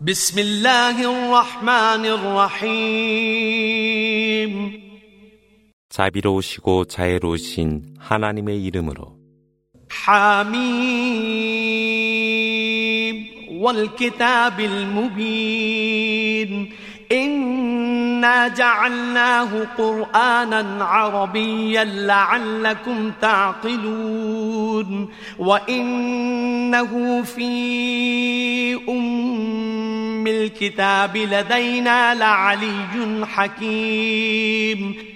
بسم الله الرحمن الرحيم 자비로우시고 자애로우신 하나님의 이름으로 حميم والكتاب المبين إنا جعلناه قرآنا عربيا لعلكم تعقلون وإنه في أم الكتاب لدينا لعلي حكيم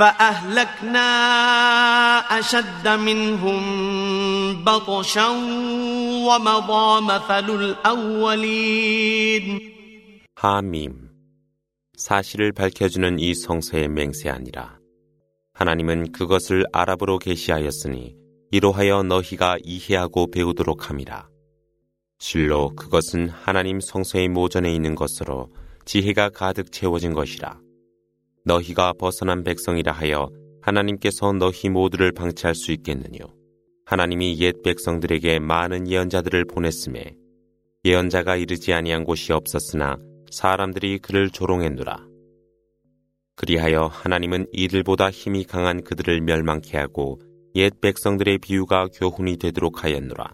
فأهلكنا أشد منهم بطشا ومضى مثل الأولين 하밈 사실을 밝혀주는 이 성서의 맹세아니라 하나님은 그것을 아랍어로 계시하였으니 이로하여 너희가 이해하고 배우도록 함이라 실로 그것은 하나님 성서의 모전에 있는 것으로 지혜가 가득 채워진 것이라 너희가 벗어난 백성이라 하여 하나님께서 너희 모두를 방치할 수 있겠느뇨. 하나님이 옛 백성들에게 많은 예언자들을 보냈음에 예언자가 이르지 아니한 곳이 없었으나 사람들이 그를 조롱했노라. 그리하여 하나님은 이들보다 힘이 강한 그들을 멸망케 하고 옛 백성들의 비유가 교훈이 되도록 하였노라.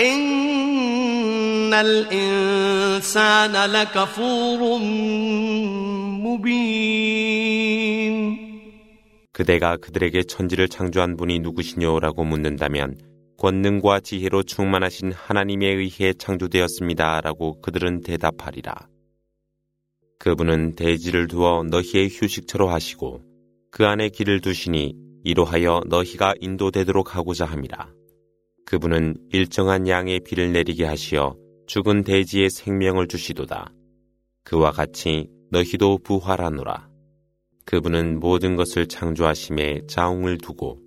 إن الإنسان لكفور مبين 그대가 그들에게 천지를 창조한 분이 누구시뇨라고 묻는다면 권능과 지혜로 충만하신 하나님에 의해 창조되었습니다라고 그들은 대답하리라. 그분은 대지를 두어 너희의 휴식처로 하시고 그 안에 길을 두시니 이로하여 너희가 인도되도록 하고자 함이라. 그분은 일정한 양의 비를 내리게 하시어 죽은 대지에 생명을 주시도다. 그와 같이 너희도 부활하노라. 그분은 모든 것을 창조하심에 자웅을 두고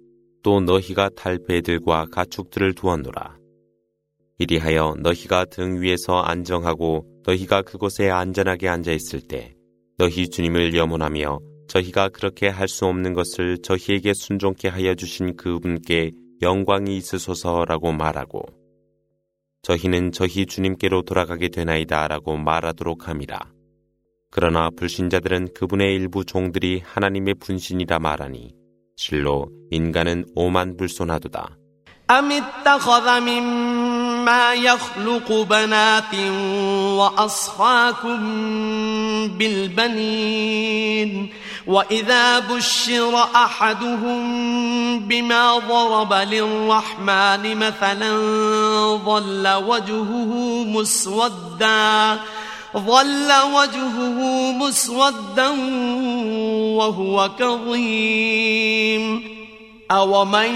또 너희가 탈 배들과 가축들을 두었노라. 이리하여 너희가 등 위에서 안정하고 너희가 그곳에 안전하게 앉아 있을 때 너희 주님을 염원하며 저희가 그렇게 할 수 없는 것을 저희에게 순종케 하여 주신 그분께 영광이 있으소서라고 말하고 저희는 저희 주님께로 돌아가게 되나이다라고 말하도록 함이라. 그러나 불신자들은 그분의 일부 종들이 하나님의 분신이라 말하니 실로 인간은 오만불손하도다. وإذا بشر أحدهم بما ضرب للرحمن مثلا ظل وجهه مسودا ظل وجهه مسودا وهو كظيم أومن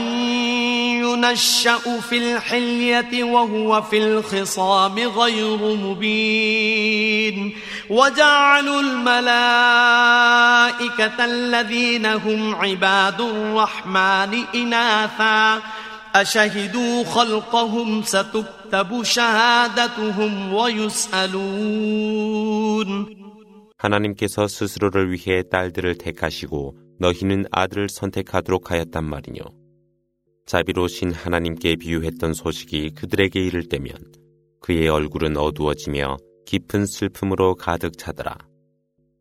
ينشأ في الحلية وهو في الخصام غير مبين وجعلوا الملائكة الذين هم عباد الرحمن إناثا أشهدوا خلقهم ستكتب شهادتهم ويسألون 하나님께서 스스로를 위해 딸들을 택하시고 너희는 아들을 선택하도록 하였단 말이뇨. 자비로우신 하나님께 비유했던 소식이 그들에게 이를 때면 그의 얼굴은 어두워지며 깊은 슬픔으로 가득 차더라.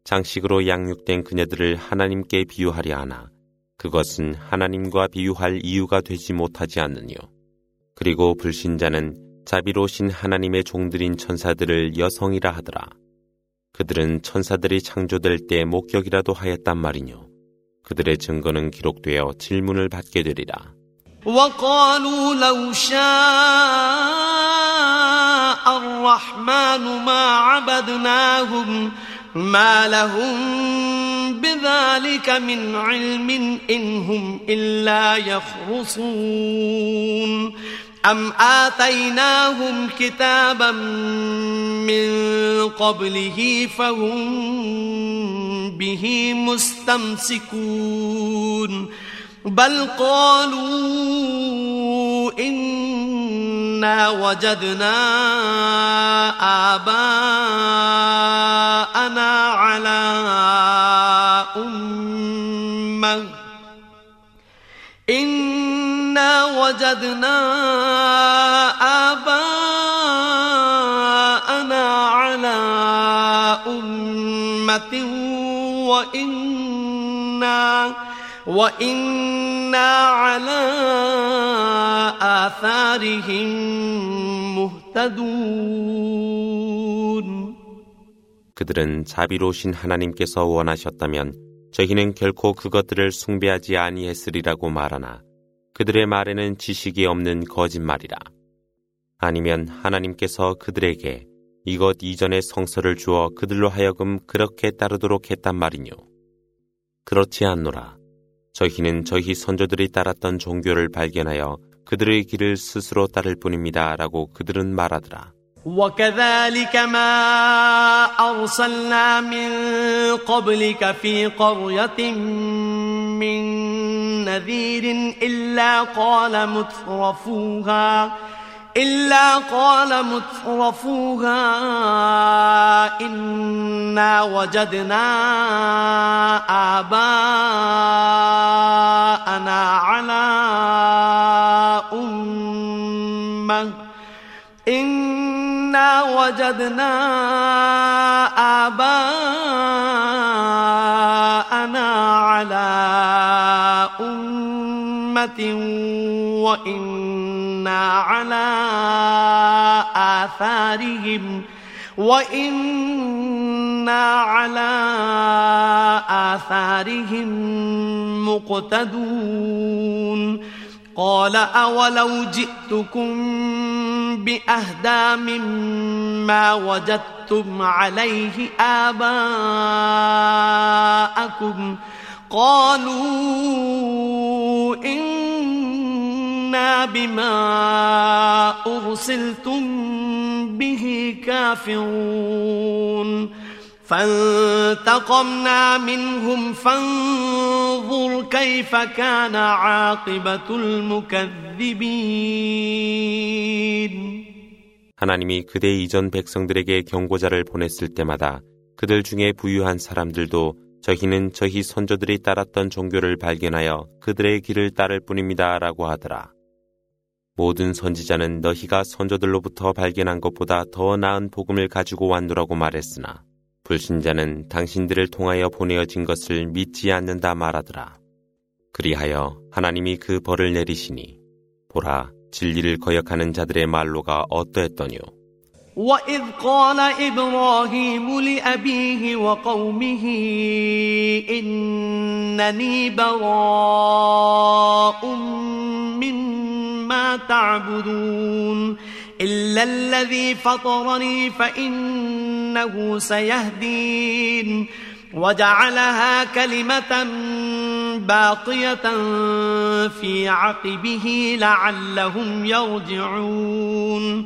장식으로 양육된 그녀들을 하나님께 비유하려 하나 그것은 하나님과 비유할 이유가 되지 못하지 않느뇨. 그리고 불신자는 자비로우신 하나님의 종들인 천사들을 여성이라 하더라. 그들은 천사들이 창조될 때 목격이라도 하였단 말이뇨. 그들의 증거는 기록되어 질문을 받게 되리라. وقالوا لو شاء الرحمن ما عبدناهم ما لهم بذلك من علم إن هم إلا يخرصون أم آتيناهم كتابا من قبله فهم به مستمسكون بل قالوا إنا وجدنا آباءنا على وجدنا آباءنا على أمة وإنا وإنا على آثارهم مهتدون 그들은 자비로우신 하나님께서 원하셨다면 저희는 결코 그것들을 숭배하지 아니했으리라고 말하나 그들의 말에는 지식이 없는 거짓말이라. 아니면 하나님께서 그들에게 이것 이전의 성서를 주어 그들로 하여금 그렇게 따르도록 했단 말이뇨. 그렇지 않노라. 저희는 저희 선조들이 따랐던 종교를 발견하여 그들의 길을 스스로 따를 뿐입니다. 라고 그들은 말하더라. وكذلك ما أرسلنا من قبلك في قرية من نذير إلا قال مترفوها إلا قال مترفوها إنا وجدنا آباءنا على أمة إنا وجدنا آباءنا أمة وإنا على آثارهم وإنا على آثارهم مقتدون. قال أولو جئتكم بأهدى مما وجدتم عليه آباءكم قالوا إنا بما أرسلتم به كافرون فانتقمنا منهم فانظر كيف كان عاقبة المكذبين 하나님이 그대 이전 백성들에게 경고자를 보냈을 때마다 그들 중에 부유한 사람들도 저희는 저희 선조들이 따랐던 종교를 발견하여 그들의 길을 따를 뿐입니다. 라고 하더라. 모든 선지자는 너희가 선조들로부터 발견한 것보다 더 나은 복음을 가지고 왔노라고 말했으나 불신자는 당신들을 통하여 보내어진 것을 믿지 않는다 말하더라. 그리하여 하나님이 그 벌을 내리시니 보라 진리를 거역하는 자들의 말로가 어떠했더뇨. وإذ قال إبراهيم لأبيه وقومه إنني براء مما تعبدون إلا الذي فطرني فإنه سيهدين وجعلها كلمة باقية في عقبه لعلهم يرجعون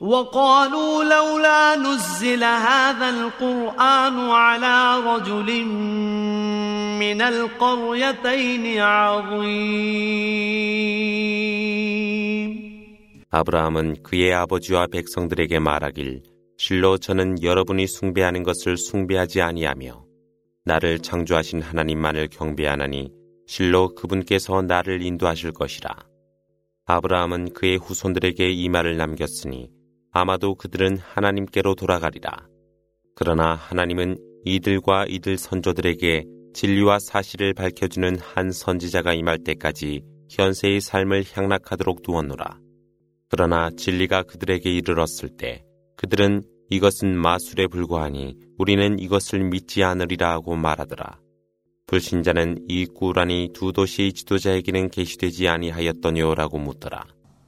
وقالوا لولا نزل هذا القرآن على رجل من القريتين عظيم 아브라함은 그의 아버지와 백성들에게 말하길 실로 저는 여러분이 숭배하는 것을 숭배하지 아니하며 나를 창조하신 하나님만을 경배하나니 실로 그분께서 나를 인도하실 것이라. 아브라함은 그의 후손들에게 이 말을 남겼으니 아마도 그들은 하나님께로 돌아가리라. 그러나 하나님은 이들과 이들 선조들에게 진리와 사실을 밝혀주는 한 선지자가 임할 때까지 현세의 삶을 향락하도록 두었노라. 그러나 진리가 그들에게 이르렀을 때 그들은 이것은 마술에 불과하니 우리는 이것을 믿지 않으리라 하고 말하더라. 불신자는 이 꾸란이 두 도시의 지도자에게는 계시되지 아니하였더뇨라고 묻더라.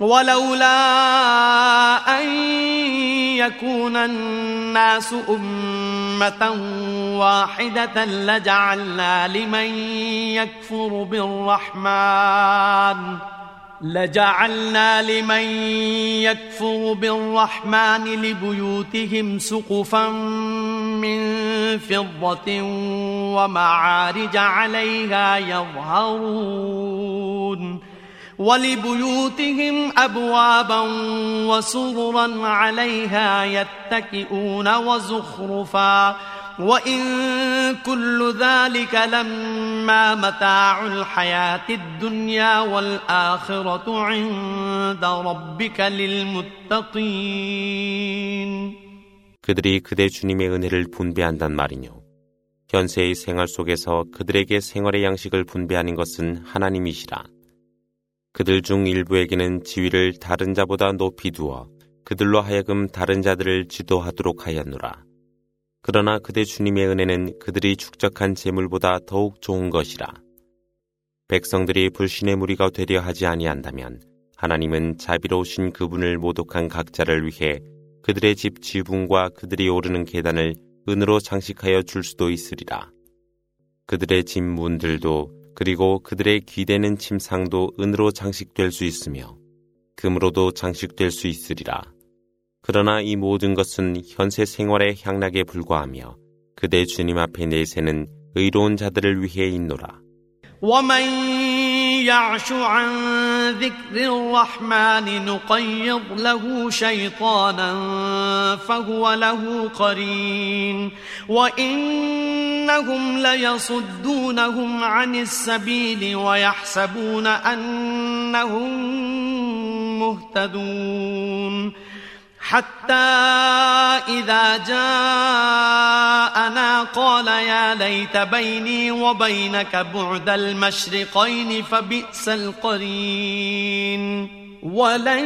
ولولا أن يكون الناس أمة واحدة لجعلنا لمن يكفر بالرحمن لجعلنا لمن يكفر بالرحمن لبيوتهم سقفا من فضة ومعارج عليها يظهرون. ولبيوتهم أبوابا وسررا عليها يتكئون وزخرفا وإن كل ذلك لما متاع الحياة الدنيا والآخرة عند ربك للمتقين 그들이 그대 주님의 은혜를 분배한단 말이뇨. 현세의 생활 속에서 그들에게 생활의 양식을 분배하는 것은 하나님이시라. 그들 중 일부에게는 지위를 다른 자보다 높이 두어 그들로 하여금 다른 자들을 지도하도록 하였노라. 그러나 그대 주님의 은혜는 그들이 축적한 재물보다 더욱 좋은 것이라. 백성들이 불신의 무리가 되려 하지 아니한다면 하나님은 자비로우신 그분을 모독한 각자를 위해 그들의 집 지붕과 그들이 오르는 계단을 은으로 장식하여 줄 수도 있으리라. 그들의 집 문들도 그리고 그들의 기대는 침상도 은으로 장식될 수 있으며 금으로도 장식될 수 있으리라. 그러나 이 모든 것은 현세 생활의 향락에 불과하며 그대 주님 앞에 내세는 의로운 자들을 위해 있노라. ذكر الرحمن نقيض له شيطانا فهو له قرين. وإنهم ليصدونهم عن السبيل ويحسبون أنهم مهتدون. حتى إذا جاءنا قال يا ليت بيني وبينك بعد المشرقين فبئس القرين. ولن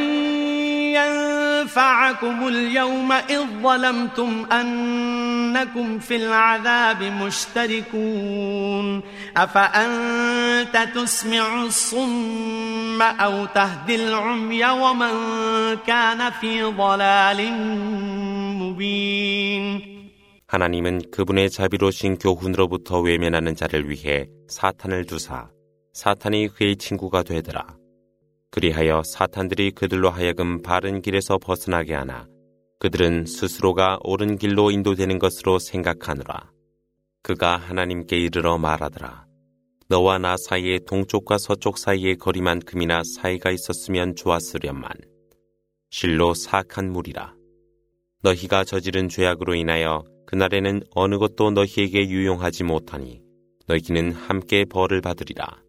ينفعكم اليوم إذ ظلمتم أنكم في العذاب مشتركون أفأنت تسمع الصم أو تهدي العمي ومن كان في ضلال مبين 하나님은 그분의 자비로신 교훈으로부터 외면하는 자를 위해 사탄을 두사 사탄이 그의 친구가 되더라. 그리하여 사탄들이 그들로 하여금 바른 길에서 벗어나게 하나 그들은 스스로가 옳은 길로 인도되는 것으로 생각하느라 그가 하나님께 이르러 말하더라. 너와 나 사이에 동쪽과 서쪽 사이의 거리만큼이나 사이가 있었으면 좋았으련만 실로 사악한 물이라. 너희가 저지른 죄악으로 인하여 그날에는 어느 것도 너희에게 유용하지 못하니 너희는 함께 벌을 받으리라.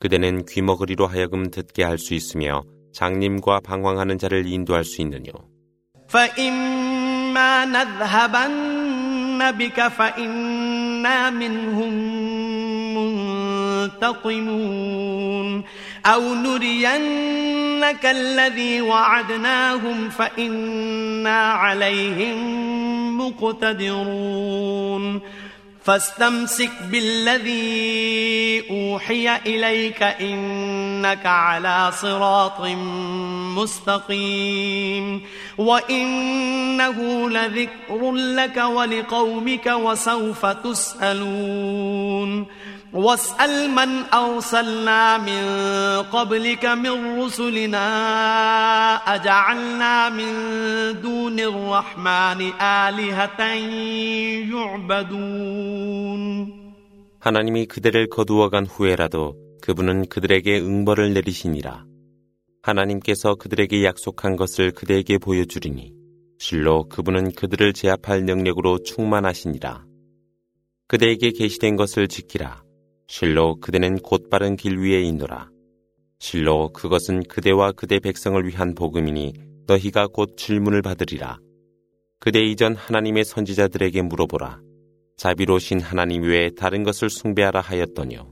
그대는 귀머거리로 하여금 듣게 할 수 있으며 장님과 방황하는 자를 인도할 수 있느뇨. فإما نذهبن بك فإنا منهم منتقمون أو نرينك الذي وعدناهم فإنا عليهم مقتدرون فاستمسك بالذي أوحي إليك إنك على صراط مستقيم وإنه لذكر لك ولقومك وسوف تسألون واسأل من أرسلنا من قبلك من رسلنا أجعلنا من دون الرحمن آلهة يعبدون 하나님이 그대를 거두어간 후에라도 그분은 그들에게 응벌을 내리시니라. 하나님께서 그들에게 약속한 것을 그대에게 보여주리니 실로 그분은 그들을 제압할 능력으로 충만하시니라. 그대에게 계시된 것을 지키라. 실로 그대는 곧바른 길 위에 있노라. 실로 그것은 그대와 그대 백성을 위한 복음이니 너희가 곧 질문을 받으리라. 그대 이전 하나님의 선지자들에게 물어보라. 자비로신 하나님 외에 다른 것을 숭배하라 하였더니요.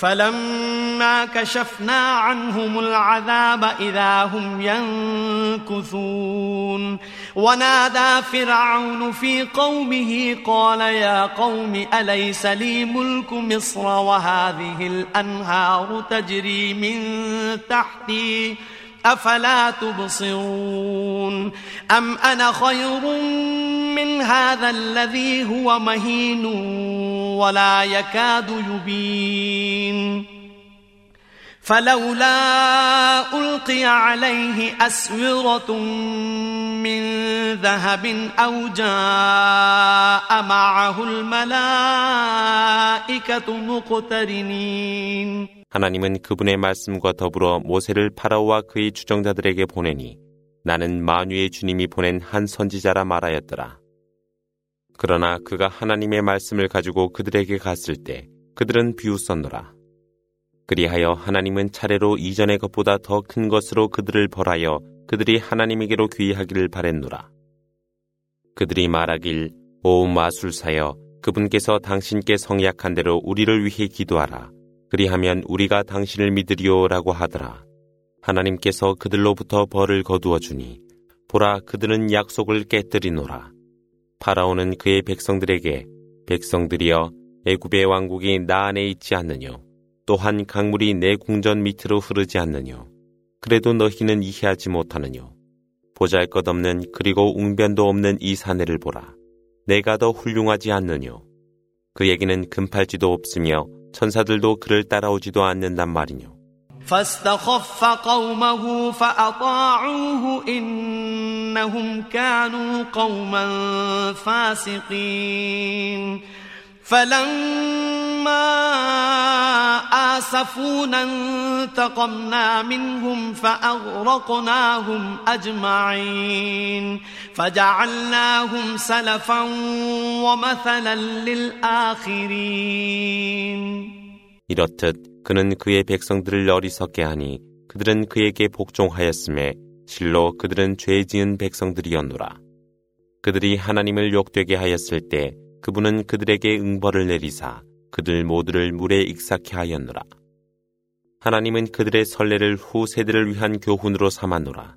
فلما كشفنا عنهم العذاب إذا هم ينكثون. ونادى فرعون في قومه قال يا قوم أليس لي ملك مصر وهذه الأنهار تجري من تحتي أفلا تبصرون أم أنا خير من هذا الذي هو مهين ولا يكاد يبين فلولا ألقي عليه أسورة من ذهب أو جاء معه الملائكة مقترنين 하나님은 그분의 말씀과 더불어 모세를 파라오와 그의 주정자들에게 보내니 나는 만유의 주님이 보낸 한 선지자라 말하였더라. 그러나 그가 하나님의 말씀을 가지고 그들에게 갔을 때 그들은 비웃었노라. 그리하여 하나님은 차례로 이전의 것보다 더 큰 것으로 그들을 벌하여 그들이 하나님에게로 귀하기를 바랬노라. 그들이 말하길 오 마술사여 그분께서 당신께 성약한 대로 우리를 위해 기도하라. 그리하면 우리가 당신을 믿으리오라고 하더라. 하나님께서 그들로부터 벌을 거두어 주니 보라 그들은 약속을 깨뜨리노라. 파라오는 그의 백성들에게 백성들이여 애굽의 왕국이 나 안에 있지 않느뇨. 또한 강물이 내 궁전 밑으로 흐르지 않느뇨. 그래도 너희는 이해하지 못하느뇨. 보잘것없는 그리고 웅변도 없는 이 사내를 보라. 내가 더 훌륭하지 않느뇨. 그 얘기는 금팔지도 없으며 천사들도 그를 따라오지도 않는단 말이뇨. فاستخف قومه فأطاعوه إنهم كانوا قوما فاسقين فلما آسفونا انتقمنا منهم فأغرقناهم أجمعين فجعلناهم سلفا ومثلا للآخرين 이렇듯 그는 그의 백성들을 어리석게 하니 그들은 그에게 복종하였음에 실로 그들은 죄 지은 백성들이었노라. 그들이 하나님을 욕되게 하였을 때 그분은 그들에게 응벌을 내리사 그들 모두를 물에 익사케 하였노라. 하나님은 그들의 설레를 후 세대를 위한 교훈으로 삼았노라.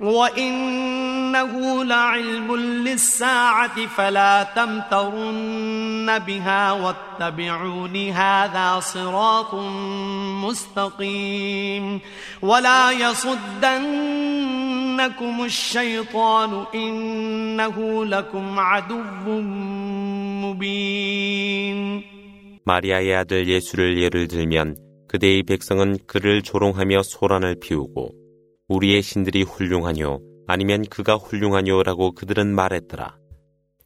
وإنه لعلم للساعة فلا تمترن بها واتبعون هذا صراط مستقيم ولا يصدنكم الشيطان إنه لكم عدو مبين 마리아의 아들 예수를 예를 들면 그대의 백성은 그를 조롱하며 소란을 피우고 우리의 신들이 훌륭하뇨 아니면 그가 훌륭하뇨라고 그들은 말했더라.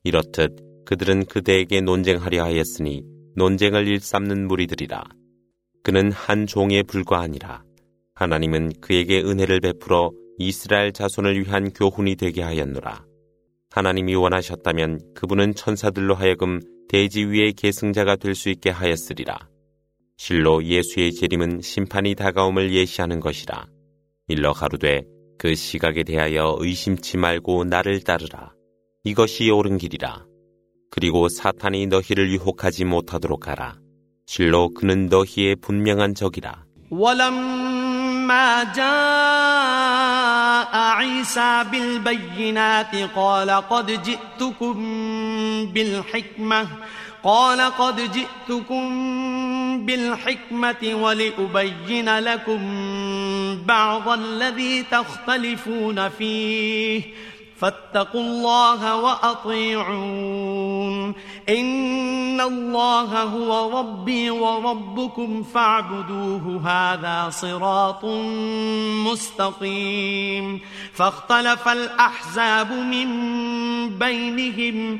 이렇듯 그들은 그대에게 논쟁하려 하였으니 논쟁을 일삼는 무리들이라. 그는 한 종에 불과하니라. 하나님은 그에게 은혜를 베풀어 이스라엘 자손을 위한 교훈이 되게 하였노라. 하나님이 원하셨다면 그분은 천사들로 하여금 대지 위의 계승자가 될 수 있게 하였으리라. 실로 예수의 재림은 심판이 다가옴을 예시하는 것이라. 일러 가로되 그 시각에 대하여 의심치 말고 나를 따르라. 이것이 옳은 길이라. 그리고 사탄이 너희를 유혹하지 못하도록 하라. 실로 그는 너희의 분명한 적이라. ولما جاء عيسى بالبينات قال قد جئتكم بالحكمة قال قد جئتكم بالحكمة ولأبين لكم بعض الذي تختلفون فيه. فاتقوا الله وأطيعون. إن الله هو ربي وربكم فاعبدوه. هذا صراط مستقيم. فاختلف الأحزاب من بينهم.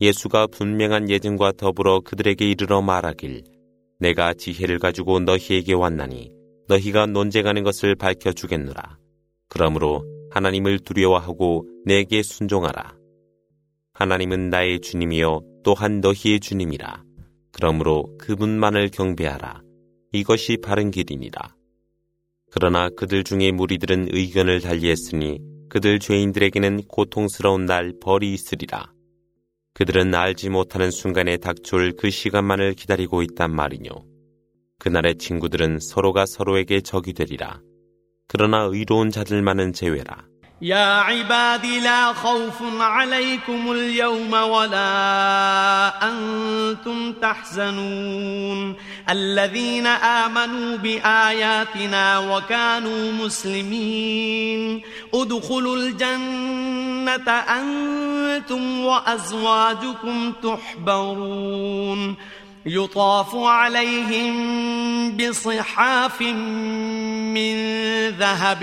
예수가 분명한 예증과 더불어 그들에게 이르러 말하길 내가 지혜를 가지고 너희에게 왔나니 너희가 논쟁하는 것을 밝혀 주겠노라. 그러므로 하나님을 두려워하고 내게 순종하라. 하나님은 나의 주님이요 또한 너희의 주님이라. 그러므로 그분만을 경배하라. 이것이 바른 길이니라. 그러나 그들 중에 무리들은 의견을 달리했으니 그들 죄인들에게는 고통스러운 날 벌이 있으리라. 그들은 알지 못하는 순간에 닥쳐올 그 시간만을 기다리고 있단 말이뇨. 그날의 친구들은 서로가 서로에게 적이 되리라. 그러나 의로운 자들만은 제외라. يا عبادي لا خوف عليكم اليوم ولا أنتم تحزنون. الذين آمنوا بآياتنا وكانوا مسلمين. ادخلوا الجنة أنتم وأزواجكم تحبرون. يطاف عليهم بصحاف من ذهب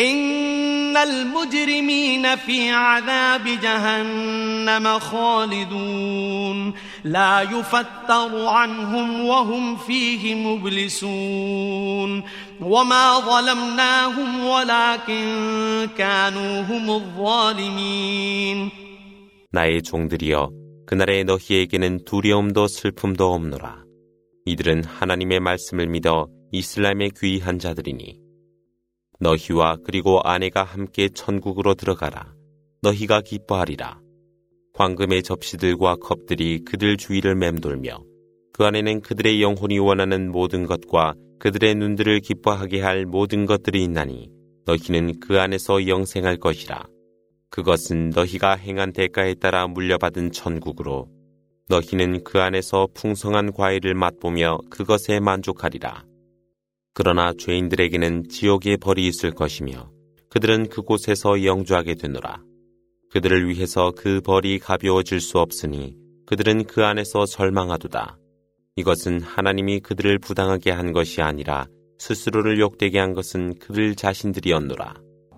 إن المجرمين في عذاب جهنم خالدون لا يفتر عنهم وهم فيه مبلسون وما ظلمناهم ولكن كانوا هم الظالمين 나의 종들이여 그날에 너희에게는 두려움도 슬픔도 없노라. 이들은 하나님의 말씀을 믿어 이슬람에 귀한 자들이니 너희와 그리고 아내가 함께 천국으로 들어가라. 너희가 기뻐하리라. 황금의 접시들과 컵들이 그들 주위를 맴돌며 그 안에는 그들의 영혼이 원하는 모든 것과 그들의 눈들을 기뻐하게 할 모든 것들이 있나니 너희는 그 안에서 영생할 것이라. 그것은 너희가 행한 대가에 따라 물려받은 천국으로 너희는 그 안에서 풍성한 과일을 맛보며 그것에 만족하리라. 그러나 죄인들에게는 지옥의 벌이 있을 것이며 그들은 그곳에서 영주하게 되노라. 그들을 위해서 그 벌이 가벼워질 수 없으니 그들은 그 안에서 절망하도다. 이것은 하나님이 그들을 부당하게 한 것이 아니라 스스로를 욕되게 한 것은 그들 자신들이었노라.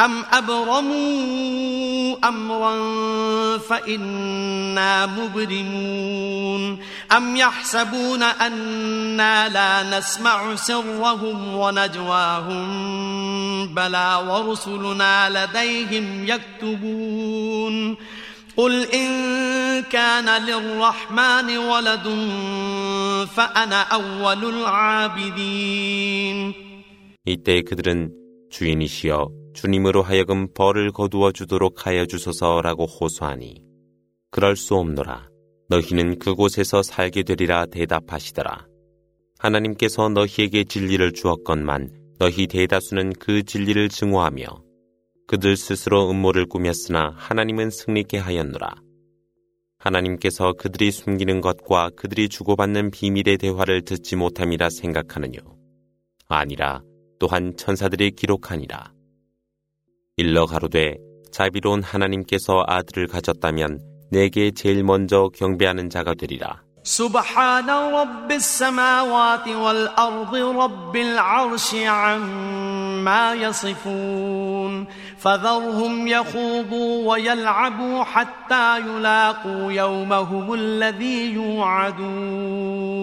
أم أبرموا أمرا فإنا مبرمون أم يحسبون أنا لا نسمع سرهم ونجواهم بلى ورسلنا لديهم يكتبون قل إن كان للرحمن ولد فأنا أول العابدين 이때 그들은 주인이시여 주님으로 하여금 벌을 거두어 주도록 하여 주소서라고 호소하니 그럴 수 없노라. 너희는 그곳에서 살게 되리라 대답하시더라. 하나님께서 너희에게 진리를 주었건만 너희 대다수는 그 진리를 증오하며 그들 스스로 음모를 꾸몄으나 하나님은 승리케 하였노라. 하나님께서 그들이 숨기는 것과 그들이 주고받는 비밀의 대화를 듣지 못함이라 생각하느뇨. 아니라 또한 천사들이 기록하니라. 일러 가로되 자비로운 하나님께서 아들을 가졌다면 내게 제일 먼저 경배하는 자가 되리라. سبحان رب السماوات والأرض رب العرش عما يصفون فذرهم يخوضوا ويلعبوا حتى يلاقوا يومهم الذي يوعدون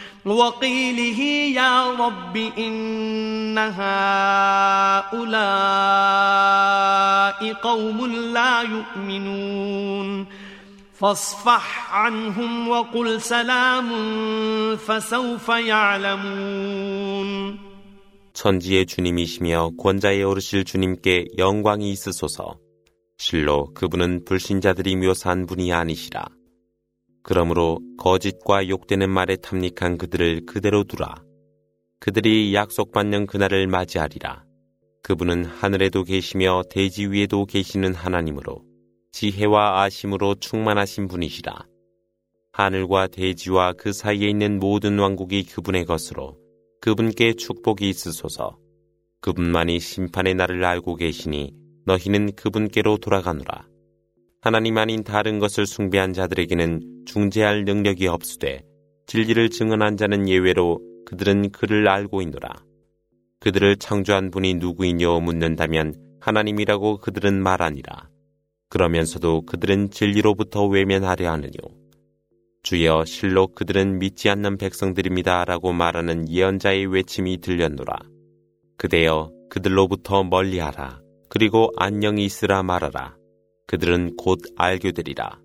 وقيله يا رب إن هؤلاء قوم لا يؤمنون فاصفح عنهم وقل سلام فسوف يعلمون 천지의 주님이시며 권자에 오르실 주님께 영광이 있으소서. 실로 그분은 불신자들이 묘사한 분이 아니시라. 그러므로 거짓과 욕되는 말에 탐닉한 그들을 그대로 두라. 그들이 약속받는 그날을 맞이하리라. 그분은 하늘에도 계시며 대지 위에도 계시는 하나님으로 지혜와 아심으로 충만하신 분이시라. 하늘과 대지와 그 사이에 있는 모든 왕국이 그분의 것으로 그분께 축복이 있으소서. 그분만이 심판의 날을 알고 계시니 너희는 그분께로 돌아가노라. 하나님 아닌 다른 것을 숭배한 자들에게는 중재할 능력이 없으되 진리를 증언한 자는 예외로 그들은 그를 알고 있노라. 그들을 창조한 분이 누구이뇨 묻는다면 하나님이라고 그들은 말하니라. 그러면서도 그들은 진리로부터 외면하려 하느뇨. 주여 실로 그들은 믿지 않는 백성들입니다 라고 말하는 예언자의 외침이 들렸노라. 그대여 그들로부터 멀리하라. 그리고 안녕히 있으라 말하라. 그들은 곧 알게 되리라.